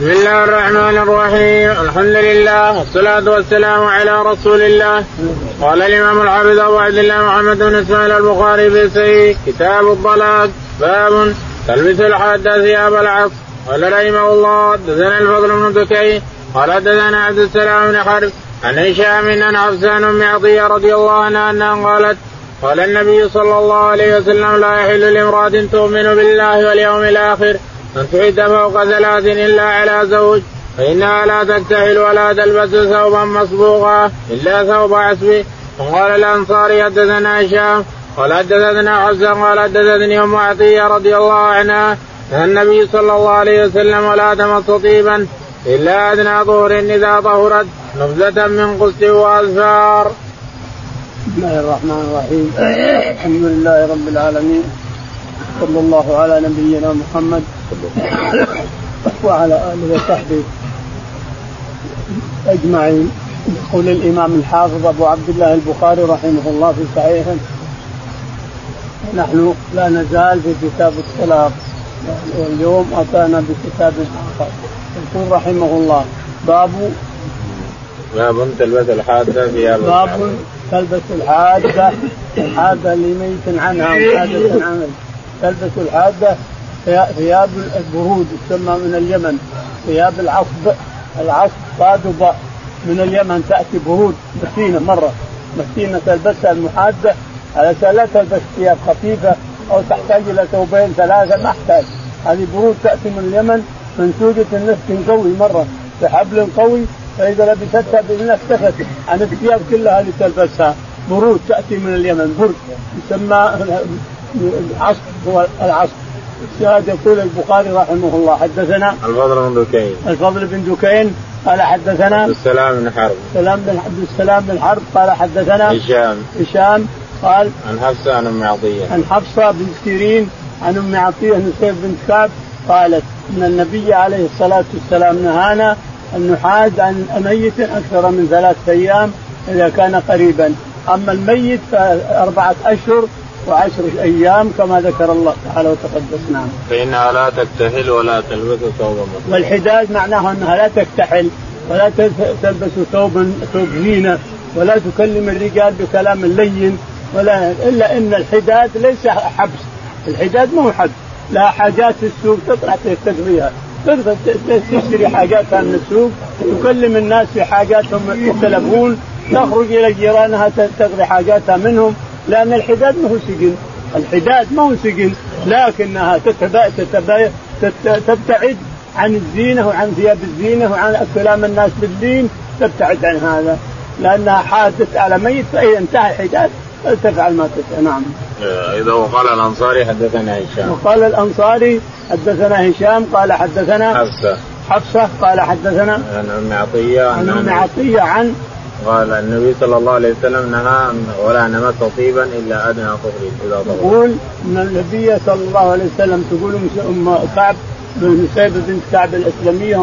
بسم الله الرحمن الرحيم الحمد لله والصلاة والسلام على رسول الله قال الإمام الحافظ أبو عبد الله محمد بن إسماعيل البخاري في سيء كتاب الطلاق باب تلبس الحادة ثياب العصر قال رحمه الله حدثنا الفضل بن دكي قال حدثنا عبد السلام بن حرب عن هشام ان حفصان ام عطيه رضي الله عنها انها قالت قال النبي صلى الله عليه وسلم لا يحل لامرأة تؤمن بالله واليوم الآخر أن تعد فوق ثلاث إلا على زوج فإنها لا تكتحل ولا تلبس ثوبا مصبوغا إلا ثوب عسب وقال الأنصاري حدثنا هشام قال حدثنا حسن قال حدثني أم عطية رضي الله عنها أن النبي صلى الله عليه وسلم لا تمس طيبا إلا أدنى ظهر إذا طهرت نبذة من قسط وأظفار. بسم الله الرحمن الرحيم. الحمد لله رب العالمين. صلى الله على نبينا محمد وعلى آله وصحبه أجمعين. يقول الإمام الحافظ أبو عبد الله البخاري رحمه الله في صحيحه نحن لا نزال في كتاب الطلاق واليوم أتانا بكتاب آخر. يقول رحمه الله باب باب تلبس الحاده ثياب باب تلبس الحاده الحاده اللي ميت عنها وحاده عنها تلبس الحاده ثياب البرود تسمى من اليمن. ثياب العصب العصب صادبه من اليمن. تأتي برود متينه مرة. متينه تلبسها المحاده علشان لا تلبس ثياب خفيفة أو تحتاج إلى ثوبين ثلاثة ما احتاج هذه برود تأتي من اليمن منسوجه النسك قوي مرة. بحبل قوي فإذا لبستها بإذن الله اختفت. عن الثياب كلها اللي تلبسها. برود تأتي من اليمن. برد يسمى العصر هو العصر الشاهد يقول البخاري رحمه الله حدثنا الفضل بن دكين. الفضل بن دكين قال حدثنا عبد السلام بن حرب. سلام بن عبد السلام بن حرب قال حدثنا هشام. هشام قال عن حفصة عن أم عطية. عن حفصة بن سيرين عن أم عطية نسيب بنت كعب قالت إن النبي عليه الصلاة والسلام نهانا أن نحاد عن ميت أكثر من ثلاث أيام إذا كان قريبا. أما الميت فأربعة أشهر وعشر أيام كما ذكر الله تعالى وتقدس نعم. فإنها لا تكتحل ولا تلبس ثوبا والحداد معناها أنها لا تكتحل ولا تلبس ثوبا ثوب زينة ولا تكلم الرجال بكلام لين ولا إلا إن الحداد ليس حبس. الحداد مو حبس. لا حاجات في السوق تطلع تقضيها تقدر تشتري حاجاتها من السوق تكلم الناس في حاجاتهم يختلفون تخرج إلى جيرانها تقضي حاجاتها منهم. لأن الحداد ما هو سجن الحداد ما هو سجن لكنها تبتعد عن الزينة وعن ثياب الزينة وعن كلام الناس بالدين تبتعد عن هذا لأنها حادث على ميت فإذا انتهى الحداد تفعل ما تشاء نعم. إذا وقال الأنصاري حدثنا هشام. وقال الأنصاري حدثنا هشام قال حدثنا حفصة. حفصة قال حدثنا عن أم عطية عن أم عطية عن قال النبي صلى الله عليه وسلم نهى ولا نمس طيبا إلا أدنى طهر إذا طهر. يقول إن النبي صلى الله عليه وسلم تقول أم كعب بن سيبه بنت كعب الاسلميه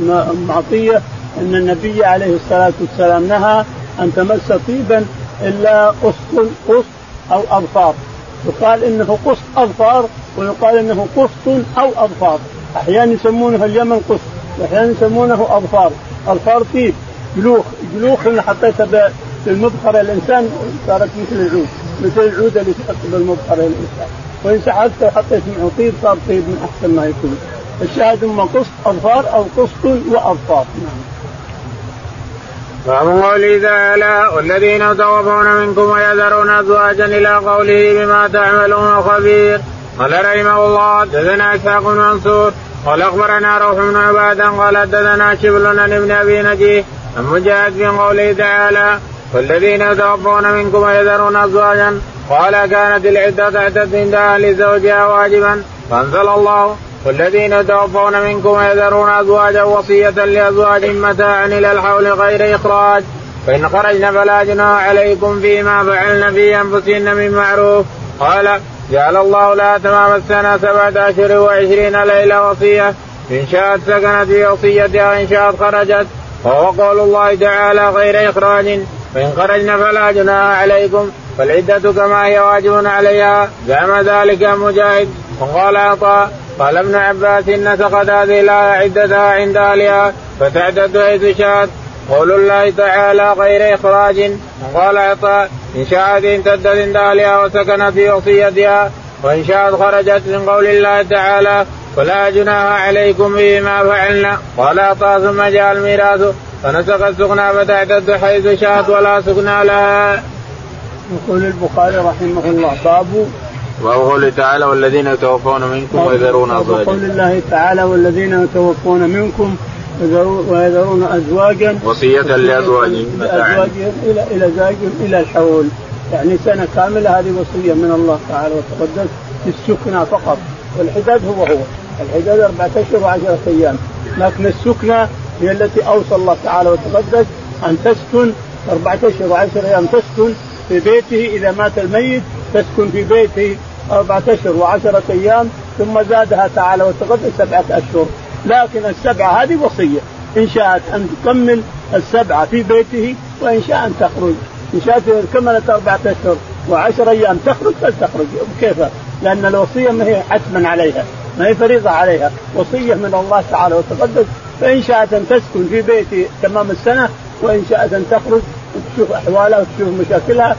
أم عطية إن النبي عليه الصلاة والسلام نهى أن تمس طيبا إلا قسط قسط أو أظفار. يقال إنه قسط أظفار ويقال إنه قسط أو أظفار. أحيانا يسمونه اليمن قسط واحيانا يسمونه أظفار. أظفار طيب جلوخ جلوخ اللي حطيتها في المبخرة الإنسان صارت مثل العود مثل العود اللي تحط بالمبخرة الإنسان. وإن سحبت وحطيت معه طيب صار طيب من أحسن ما يكون. الشاهد اما قسط أظفار أو قسط وأظفار. نعم باب قوله تعالى والذين يتوفون منكم ويذرون أزواجا إلى قوله بما تعملون خبير قال رحمه الله حدثنا إسحاق بن منصور قال أخبرنا روح بن عبادة قال حدثنا شبل عن أبي نجيه عن مجاهد في قوله تعالى والذين يتوفون منكم ويذرون أزواجا قال كانت العدة تعتد عند أهل زوجها واجبا فأنزل الله والذين يتوفون منكم ويذرون أزواجا وصية لأزواج متاعا إلى الحول غير إخراج. فإن خرجن فلا جناح عليكم فيما فعلن في أنفسهن من معروف. قال جعل الله لا تمام السنة سبعة اشهر وعشرين ليلة وصية. إن شاءت سكنت في وصيتها إن شاءت خرجت وهو قول الله تعالى غير إخراج. فإن خرجن فلا جناح عليكم فالعدة كما هي واجب عليها. زعم ذلك مجاهد. وقال عطاء قال ابن عباس نسقت هذه الآية عدتها عند أهلها فتعدد حيث شاءت. قول الله تعالى غير إخراج. قال عطاء إن شاءت امتدت عند أهلها وسكنت في وصيتها وإن شاءت خرجت من قول الله تعالى. ولا جناح عليكم فيما فعلنا. قال عطاء ثم جاء الميراث. فنسق السكنى فتعتد حيث شاءت ولا سكنى لها. يقول البخاري رحمه الله باب وقول تعالى والذين يتوفون منكم ويذرون أزواجا. وقول الله تعالى والذين يتوفون منكم ويذرون أزواجا. وصية لأزواجهم لأزواجهم إلى إلى زواجهم إلى الحول. يعني سنة كاملة هذه وصية من الله تعالى وتقدس للسكنى فقط والحداد هو هو. الحداد أربعة أشهر وعشرة أيام. لكن السكنى هي التي أوصى الله تعالى وتقدس أن تسكن أربعة أشهر وعشرة أيام. تسكن في بيته إذا مات الميت تسكن في بيته أربعة أشهر وعشرة أيام ثم زادها تعالى وتقدس سبعة أشهر. لكن السبعة هذه وصية. إن شاءت أن تكمل السبعة في بيته وإن شاء أن تخرج. إن شاءت كملت أربعة أشهر وعشر أيام تخرج فلتخرج. كيف؟ لأن الوصية ما هي حتما عليها. ما هي فريضة عليها. وصية من الله تعالى وتقدس. فإن شاءت أن تسكن في بيته تمام السنة وإن شاءت أن تخرج وتشوف أحوالها وتشوف مشاكلها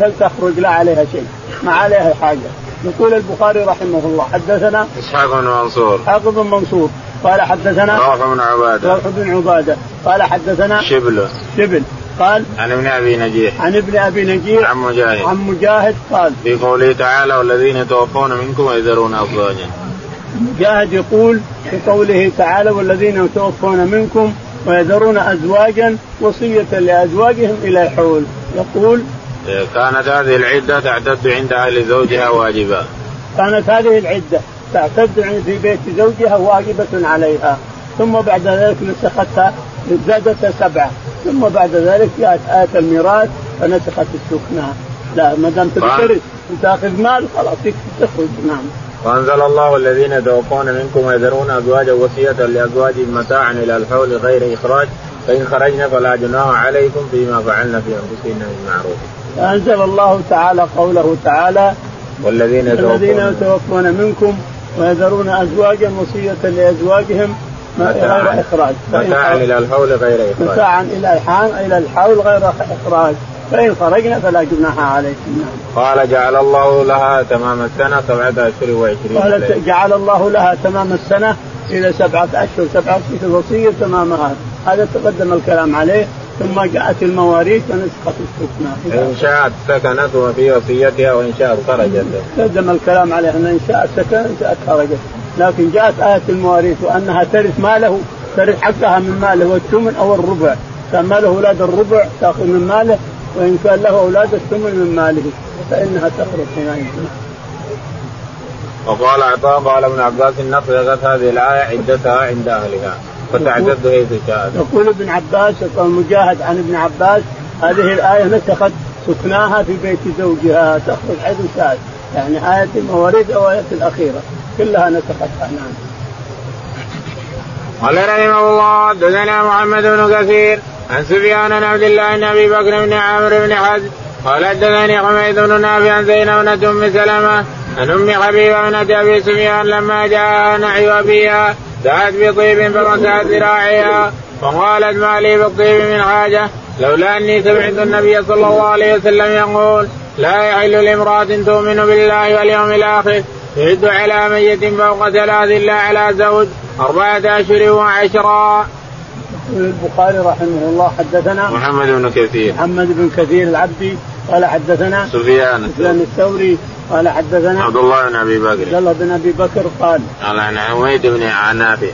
فلتخرج لا عليها شيء. ما عليها حاجة. يقول البخاري رحمه الله حدثنا إسحاق بن منصور. إسحاق بن منصور. قال حدثنا روح بن عبادة. روح بن عبادة. قال حدثنا شبل. شبل. قال عن ابن أبي نجيح. عن ابن أبي نجيح. عن مجاهد. عن مجاهد قال في قوله تعالى والذين يتوفون منكم ويذرون ازواجا مجاهد يقول في قوله تعالى والذين يتوفون منكم ويذرون أزواجا وصية لأزواجهم إلى حول. يقول كانت هذه العدة تعتد عند أهل زوجها واجبا كانت هذه العدة تعتد في بيت زوجها واجبة عليها. ثم بعد ذلك نسختها زادت سبعة. ثم بعد ذلك جاءت آية الميراث فنسخت السكنى. لا ما دام تبترث وتاخذ مال خلاص تخرج. نعم. وأنزل الله الذين يتوفون منكم ويذرون أزواجا وصية لازواجهم متاعا إلى الحول غير إخراج فإن خرجنا فلا جناح عليكم فيما فعلنا في أنفسنا بالمعروف. فانزل الله تعالى قوله تعالى والذين يتوفون, الذين يتوفون منكم ويذرون أزواجا وصية لأزواجهم غير إخراج. متاعا إلى الحول غير إخراج. متاعا إلى الحول إلى الحول غير إخراج. فإن خرجنا فلا جناح عليكم. قال جعل الله لها تمام السنة سبعة أشهر وعشرين قال جعل الله لها تمام السنة إلى سبعة أشهر سبعة أشهر وصية تمامها هذا. تقدم الكلام عليه ثم جاءت المواريث فنسخت السكنى إن شاءت سكنت في وصيتها وإن شاءت خرجت. تقدم الكلام عليه أن إن شاءت سكنت إن شاءت خرجت. لكن جاءت آية المواريث وأنها ترث ماله ترث حقها من ماله والثمن أو الربع. كان ماله أولاد الربع تأخذ من ماله وإن كان له أولاد الثمن من ماله فإنها تخرج حينئذ وقال عطاء قال ابن عباس نقضت هذه الآية عدتها عند أهلها فتعتد حيث شاءت. يقول ابن عباس يقول مجاهد عن ابن عباس هذه الآية نسخت سكناها في بيت زوجها تخرج حيث شاءت يعني آية المواريث أو آية الأخيرة كلها نسختها نعم. قال رحمه الله حدثنا محمد بن كثير عن سفيان بن عبد الله بن أبي بكر بن عامر بن حزم قال حدثني حميد بن نافع عن زينب بن أم سلمة عن أم حبيبة بن أبي سفيان لما جاء نعي أبيها دعت بطيب فمسحت ذراعها وقالت ما لي بالطيب من حاجة لولا أني سمعت النبي صلى الله عليه وسلم يقول لا يحل لامرأة تؤمن بالله واليوم الآخر تعد على ميت فوق ثلاث إلا على زوج أربعة اشهر وعشرا. البخاري رحمه الله حدثنا محمد بن كثير. محمد بن كثير العبدي قال حدثنا سفيان سفيان الثوري قال حدثنا عبد الله بن أبي بكر. عبد الله بن أبي بكر قال قال عن حميد بن نافع.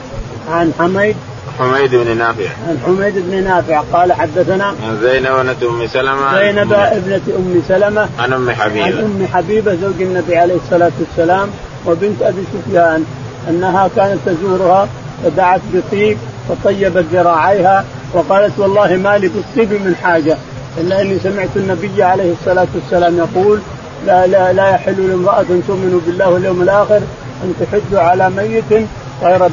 عن حميد حميد بن نافع. عن حميد بن نافع قال حدثنا عن زينب ابنة أم سلمة. زينب ابنة أم سلمة. عن أم حبيبة. عن أم حبيبة زوج النبي عليه الصلاة والسلام وبنت أبي سفيان. أنها كانت تزورها فدعت بطيب فطيبت ذراعيها وقالت والله ما بالطيب من حاجة. إلا إني سمعت النبي عليه الصلاة والسلام يقول لا لا لا يحل لامرأة تؤمن بالله واليوم الآخر أن تحج على ميت غير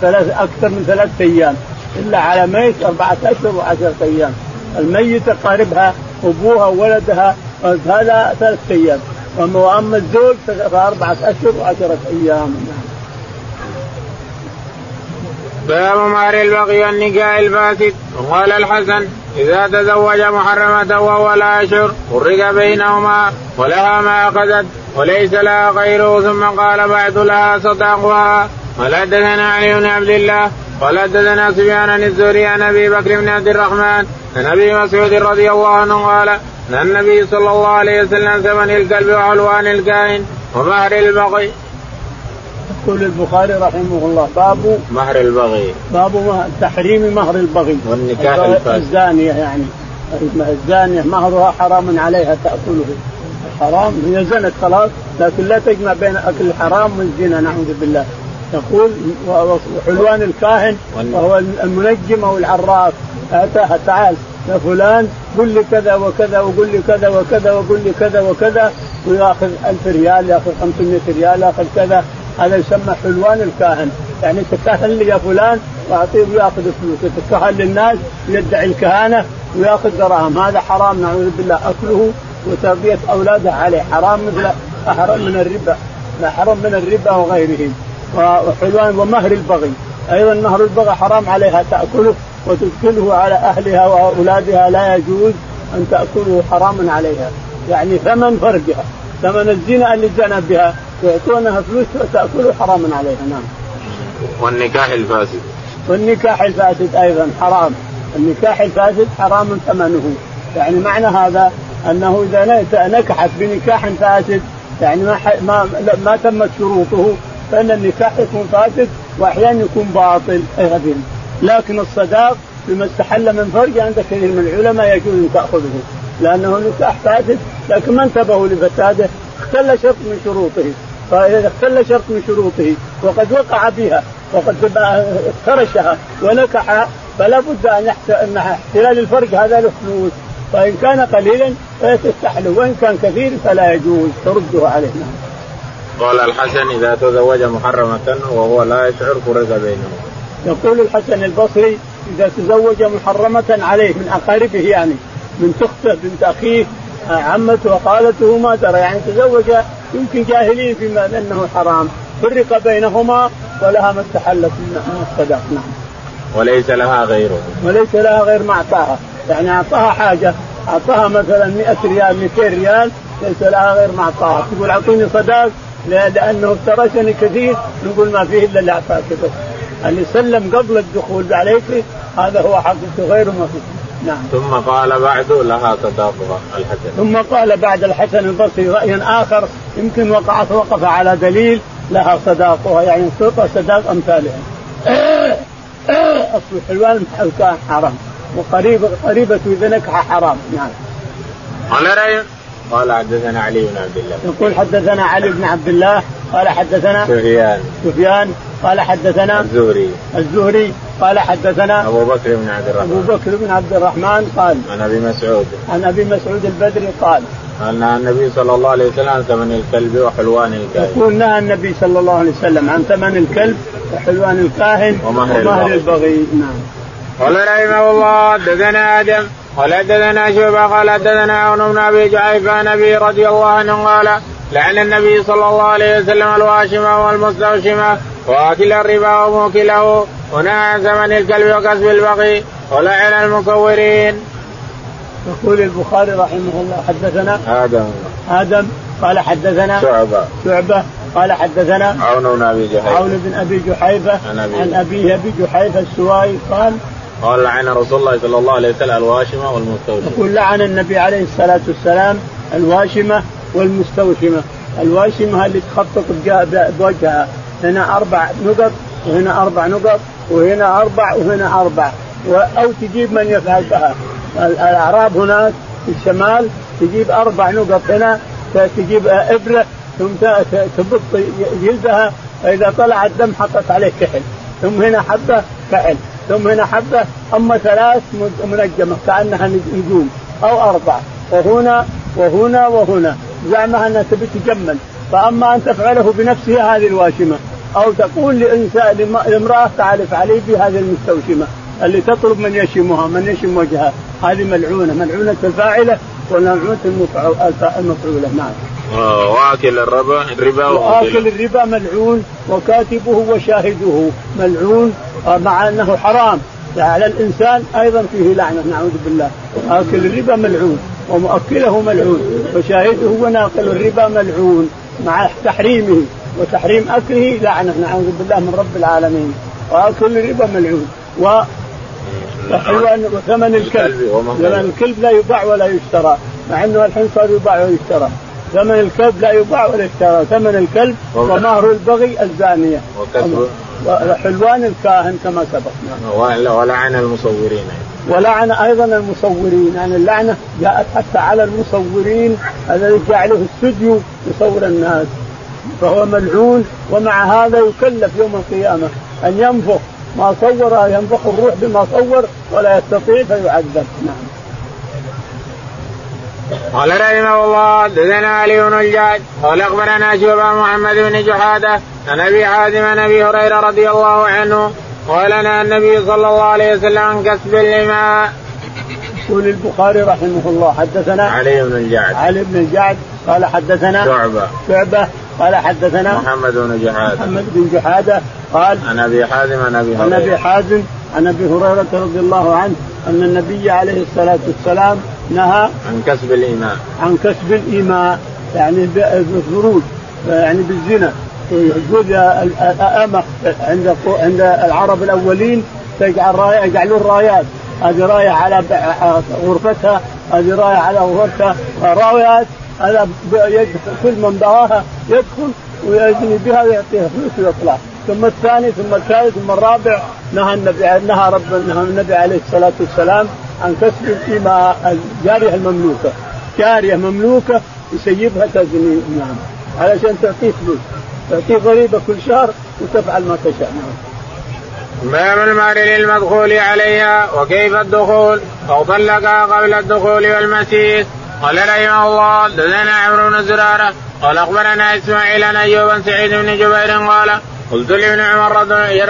ثلاث أكثر من ثلاث أيام. إلا على ميت أربعة أشهر وعشرة أيام. الميت قاربها أبوها وولدها هذا ثلاث أيام. وأما الزوج فأربعة أشهر وعشرة أيام. باب مهر البغي والنكاح الفاسد وقال الحسن إذا تزوج محرمة وهو لا اشهر فرق بينهما ولها ما اخذت وليس لها غيره ثم قال بعد لها صداقها قال حدثنا علي بن عبد الله قال حدثنا سفيان الزهري عن أبي بكر بن عبد الرحمن عن أبي مسعود رضي الله عنه قال أن النبي صلى الله عليه وسلم ثمن الكلب وعلوان الكائن ومهر البغي. يقول البخاري رحمه الله باب مهر البغي. باب تحريم مهر البغي. والنكاح الفاسد. الزانية يعني. الزانية مهرها حرام عليها تأكله. حرام هي زنت خلاص لكن لا تجمع بين أكل الحرام والزنا نعوذ بالله. يقول وحلوان الكاهن وهو المنجم أو العراف. اتاها تعال يا فلان قل لي كذا وكذا وقل لي كذا وكذا وقل لي كذا وكذا وياخذ 1000 ريال ياخذ 500 ريال ياخذ كذا. هذا يسمى حلوان الكاهن. يعني تكهن لي يا فلان واعطيه وياخذ فلوس. يتكهن للناس يدعي الكهانة وياخذ دراهم. هذا حرام نعوذ بالله. أكله وتربية أولاده عليه. حرام مثل أحرم من الربا. حرام من الربا وغيره وحلوان ومهر البغي. أيضا مهر البغي حرام عليها. تأكله وتدخله على أهلها وأولادها. لا يجوز أن تأكله حرام عليها. يعني ثمن فرجها. ثمن الزنا اللي زنى بها. يعطونها فلوس وتاكله حرام عليها نعم. والنكاح الفاسد. والنكاح الفاسد أيضا حرام، النكاح الفاسد حرام ثمنه، يعني معنى هذا أنه إذا نكحت بنكاح فاسد يعني ما ما ما تمت شروطه فإن النكاح يكون فاسد واحيانا يكون باطل. أيضا لكن الصداق بما استحل من فرج عند كثير من العلماء يجوز أن تأخذه. لأنه نكاح فاسد لكن ما انتبهوا لفساده اختل شرط من شروطه. فإذا اختل شرط من شروطه وقد وقع بها وقد افترشها ونكحها فلا بد أن أن احتلال الفرج هذا له فلوس فان كان قليلا فيتستحله وإن كان كثير فلا يجوز ترده عليه. قال الحسن إذا تزوج محرمة وهو لا يشعر فرق بينهم. يقول الحسن البصري إذا تزوج محرمة عليه من أقاربه يعني من تخته بنت أخيه عمته وخالته ما ترى يعني تزوج يمكن جاهلين فيما أنه حرام. فرق بينهما ولها ما استحلت من الصداق نعم. وليس لها غيره. وليس لها غير ما أعطاها. يعني أعطاها حاجة أعطاها مثلا 100 ريال 200 ريال ليس لها غير ما أعطاها. تقول أعطيني صداق لأنه افترشني كثير نقول ما فيه إلا اللي أعطاك. بس اللي سلم قبل الدخول عليك هذا هو حقيقته غير ما فيه. نعم. ثم قال بعد لها صداقها الحسن. ثم قال بعد الحسن البصري راي آخر يمكن وقعت وقف على دليل لها صداقها يعني تعطى صداق أمثالها. أصل حلوان كان حرام وقريبة قريبة إذا نكح حرام نعم. قال قال حدثنا علي بن عبد الله. يقول حدثنا علي بن عبد الله قال حدثنا سفيان. سفيان قال حدثنا الزهري. الزهري قال حدثنا أبو بكر بن عبد الرحمن. أبو بكر بن عبد الرحمن قال عن أبي مسعود. عن أبي مسعود البدري قال أن النبي صلى الله عليه وسلم عن ثمن الكلب وحلوان الكاهن. يقول نهى النبي صلى الله عليه وسلم عن ثمن الكلب وحلوان الكاهن ومهر, ومهر البغي. نعم. قال رحمه الله حدثنا آدم. قال حدثنا شعبة قال حدثنا عون بن أبي جعيفه عن أبي رضي الله عنه قال لعن النبي صلى الله عليه وسلم الواشمه والمستوشمه وأكل الربا وموكله ونهى عن ثمن الكلب وكسب البغي ولعن المكورين. يقول البخاري رحمه الله حدثنا آدم. آدم قال حدثنا شعبة. شعبة قال حدثنا عون بن أبي جحيفه عون بن أبي جحيفه عن ابيه أبي جحيفه السوائي قال قال لعن رسول الله صلى الله عليه وسلم الواشمة والمستوشمة. يقول لعن النبي عليه الصلاة والسلام الواشمة والمستوشمة، الواشمة اللي تخطط بوجهها. هنا أربع نقط وهنا أربع نقط وهنا أربع وهنا أربع. أو تجيب من يفعل بها الأعراب هناك في الشمال تجيب أربع نقط هنا تجيب إبرة ثم تبط جلدها فإذا طلع الدم حطت عليه كحل. ثم هنا حبه كحل. ثم هنا حبة أما ثلاث منجمة كأنها نجوم أو أربع وهنا وهنا وهنا زعمها أنها تبي تجمل. فأما أن تفعله بنفسها هذه الواشمة أو تقول لإنسان لامرأة تعال افعلي بهذه المستوشمة اللي تطلب من يشمها من يشم وجهها. هذه ملعونة ملعونة الفاعلة وملعونه المفعولة. نعم. واكل الربا الربا وآكل الربا ملعون وكاتبه وشاهده. ملعون مع أنه حرام. على الإنسان أيضا فيه لعنة نعوذ بالله. آكل الربا ملعون ومؤكله ملعون. وشاهده وناقل الربا ملعون. مع تحريمه وتحريم أكله لعنة نعوذ بالله من رب العالمين. وآكل الربا ملعون. و وثمن الكلب. ثمن الكلب لا يباع ولا يشترى. مع أنه الحين صار يباع ويشترى. ثمن الكلب لا يباع ولا يشترى. ثمن الكلب ومهر البغي الزانية. وحلوان الكاهن كما سبق. ولعن المصورين. ولعن أيضا المصورين. يعني اللعنة جاءت حتى على المصورين الذي جعله استوديو يصور الناس. فهو ملعون ومع هذا يكلف يوم القيامة أن ينفخ ما صور ينفخ الروح بما صور ولا يستطيع فيعذب. نعم. قال رحمه الله حدثنا علي بن الجاج قال أخبرنا شعبة محمد بن جحادة عن أبي حازم عن أبي هريرة رضي الله عنه قال لنا النبي صلى الله عليه وسلم عن كسب الماء. يقول البخاري رحمه الله حدثنا علي بن الجعد علي بن الجعد قال حدثنا شعبة. شعبة قال حدثنا محمد بن جحادة. محمد بن جحادة قال عن أبي حازم عن أبي هريره عن أبي حازم عن أبي هريرة رضي الله عنه أن النبي عليه الصلاة والسلام نهى عن كسب الإيماء. عن كسب الإيماء يعني بالفروج يعني بالزنا. يجوز الأمة عند عند العرب الأولين تجعل راية يجعلون رايات. هذه راية على غرفتها هذه راية على غرفتها. رايات هذا كل من براها يدخل ويزني بها ويعطيها فلوس ويطلع. ثم الثاني ثم الثالث ثم الرابع. نهى النبي نهى رب نهى النبي عليه الصلاة والسلام عن كسب الإماء الجاريه المملوكة. جاريه مملوكة يسيبها تزني. نعم. علشان تعطيه فلوس. تعطيه ضريبة كل شهر وتفعل ما تشاء. نعم. باب المال للمدخول عليها وكيف الدخول؟ أو طلقها قبل الدخول والمسيس قال رحمه الله دثنا عمرو بن زرارة. قال أخبرنا إسماعيل عن أيوب سعيد بن جبير قال قلت لابن عمر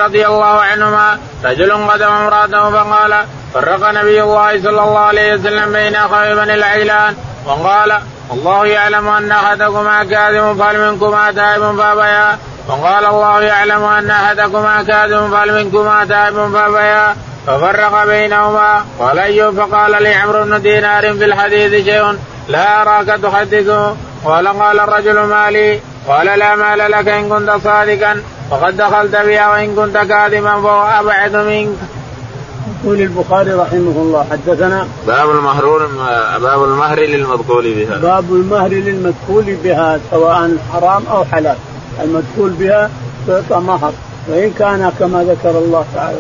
رضي الله عنهما رجل قدم امرأته فقال فرق نبي الله صلى الله عليه وسلم بين أخوي بني العجلان وقال الله يعلم أن أحدكما كاذب فهل منكما تائب فابيا وقال الله يعلم أن أحدكما كاذب فهل منكما تائب فابيا ففرق بينهما قال أيوب. فقال لعمرو بن دينار في الحديث شيء لا أراك تحدثه قال قال الرجل مالي قال لا مال لك إن كنت صادقا فقد دخلت بها وإن كنت كاذبا فهو أبعد منك. يقول البخاري رحمه الله حدثنا باب المهر باب المهر للمدخول بها. باب المهر للمدخول بها سواء حرام أو حلال. المدخول بها تعطى مهر وإن كان كما ذكر الله تعالى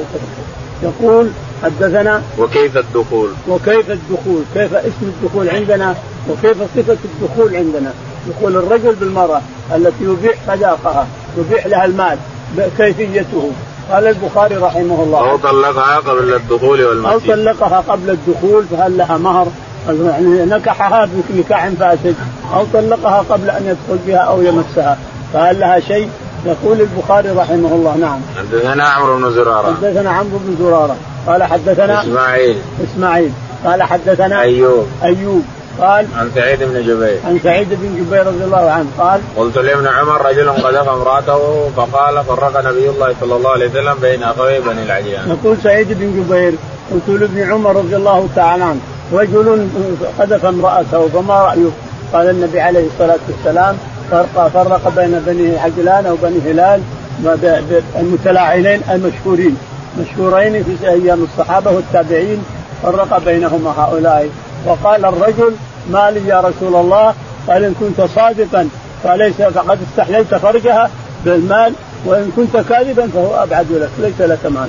يقول حدثنا وكيف الدخول؟ وكيف الدخول؟ كيف اسم الدخول عندنا؟ وكيف صفة الدخول عندنا؟ دخول الرجل بالمرأة التي يبيح صداقها يبيح لها المال كيفيته؟ قال البخاري رحمه الله. أو طلقها قبل الدخول والمسيح أو طلقها قبل الدخول فهل لها مهر؟ يعني نكحها بنكاح فاسد. أو طلقها قبل أن يدخل بها أو يمسها. فهل لها شيء؟ يقول البخاري رحمه الله نعم. حدثنا عمرو بن زرارة. حدثنا عمرو بن زرارة. قال حدثنا إسماعيل. إسماعيل. قال حدثنا أيوب. أيوب. قال عن سعيد بن جبير. عن سعيد بن جبير رضي الله عنه قال قلت لابن عمر رجل قذف امرأته فقال فرق نبي الله صلى الله عليه وسلم بين أخوي بني العجيان يقول سعيد بن جبير قلت لابن عمر رضي الله تعالى عنه رجل قذف امرأته فما رأيه؟ قال النبي عليه الصلاة والسلام فرق فرق بين بني عجلان أو بني هلال المتلاعنين المشهورين. مشهورين في أيام الصحابة والتابعين فرق بينهما هؤلاء. وقال الرجل ما لي يا رسول الله قال إن كنت صادقا فليس فقد استحللت فرجها بالمال وإن كنت كاذبا فهو أبعد لك ليس لك مال.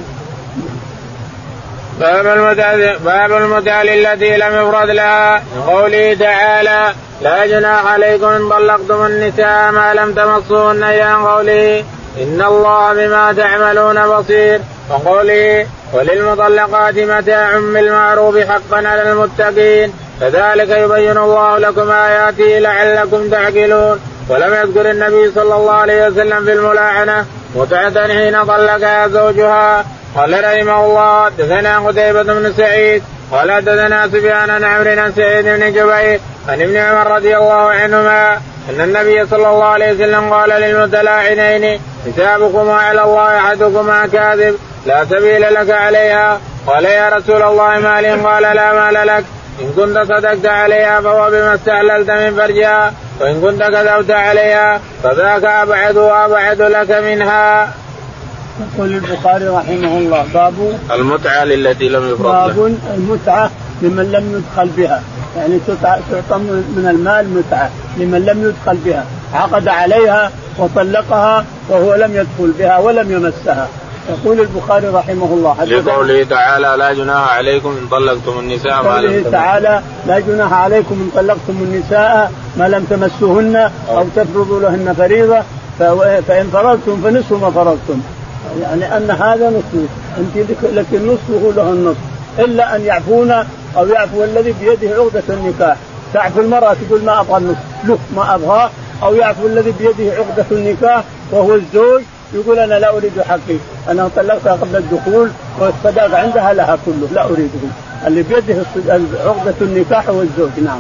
باب المتعة باب المتعة التي لم يفرض لها قوله تعالى لا جناح عليكم إن طلقتم النساء ما لم تمصوهن إلى قوله إن الله بما تعملون بصير وقوله وللمطلقات متاع بالمعروف حقا على المتقين كذلك يبين الله لكم آياته لعلكم تعقلون. ولم يذكر النبي صلى الله عليه وسلم في الملاعنة متعة حين طلقها زوجها. قال رحمه الله دثنا قتيبة بن سعيد قال حدثنا سفيان عن عمرو سعيد بن جبير عن ابن عمر رضي الله عنهما أن النبي صلى الله عليه وسلم قال للمتلاعنين حسابكما على الله احدكما كاذب لا سبيل لك عليها. قال يا رسول الله مال قال لا مال لك. إن كنت صدقت عليها فهو بما استحللت من فرجها. وإن كنت كذبت عليها فذاك أبعد وأبعد لك منها. يقول البخاري رحمه الله باب المتعة للتي لم يفرض باب المتعة لمن لم يدخل بها. يعني تعطى من المال متعة لمن لم يدخل بها. عقد عليها وطلقها وهو لم يدخل بها ولم يمسها. يقول البخاري رحمه الله لقوله تعالى لا جناح عليكم إن طلقتم النساء ما لم تعالى لا جناح عليكم إن طلقتم النساء ما لم تمسوهن أو تفرضوا لهن فريضة فإن فرضتم فنصف ما فرضتم. يعني أن هذا نصف أنت لك النصف وهو له النصف. إلا أن يعفون أو يعفو الذي بيده عقدة النكاح. تعفو المرأة تقول ما أبغى النصف له ما أبغاه. أو يعفو الذي بيده عقدة النكاح وهو الزوج يقول أنا لا أريد حقي. أنا طلقتها قبل الدخول والصداق عندها لها كله. لا أريده. اللي بيده عقدة النكاح هو الزوج نعم.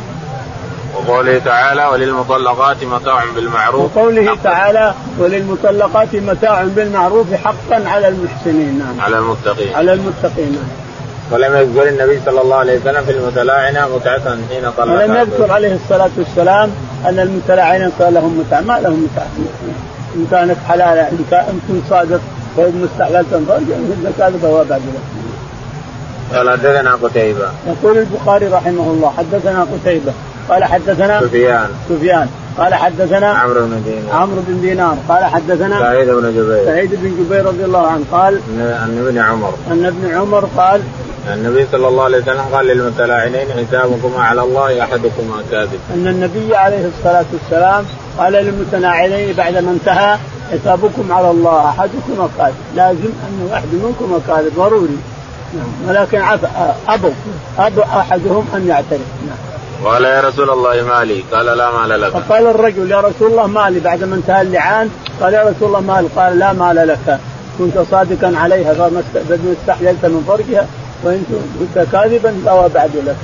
وقوله تعالى وللمطلقات متاع بالمعروف وقوله تعالى وللمطلقات متاع بالمعروف حقا على المحسنين. نعم. على المتقين. على المتقين. نعم. ولم يذكر النبي صلى الله عليه وسلم في المتلاعنة متعة حين طلق ولم يذكر عليه الصلاة والسلام أن المتلاعنين قال لهم متعة ما لهم متعة إن كانت حلالة إن كنت صادق وإن مستحللة فرجا إذا كاذب هو بعد قال حدثنا قتيبة. يقول البخاري رحمه الله حدثنا قتيبة. قال حدثنا سفيان. سفيان. قال حدثنا عمرو بن دينار. عمرو بن دينار. قال حدثنا سعيد بن جبير. سعيد بن جبير رضي الله عنه قال عن ابن عمر. أن ابن عمر قال النبي صلى الله عليه وسلم قال للمتلاعنين حسابكما على الله أحدكما كاذب. أن النبي عليه الصلاة والسلام قال للمتلاعنين بعد ما انتهى حسابكم على الله احدكما كاذب، لازم أن واحد منكم كاذب ضروري. نعم. ولكن ابوا ابوا أحدهم أن يعترف. نعم. قال يا رسول الله مالي قال لا مال لك. فقال الرجل يا رسول الله مالي بعد ما انتهى اللعان قال يا رسول الله مالي قال لا مال لك. كنت صادقا عليها فما استحللت من فرجها وإن كنت كاذبا فهو بعد لك.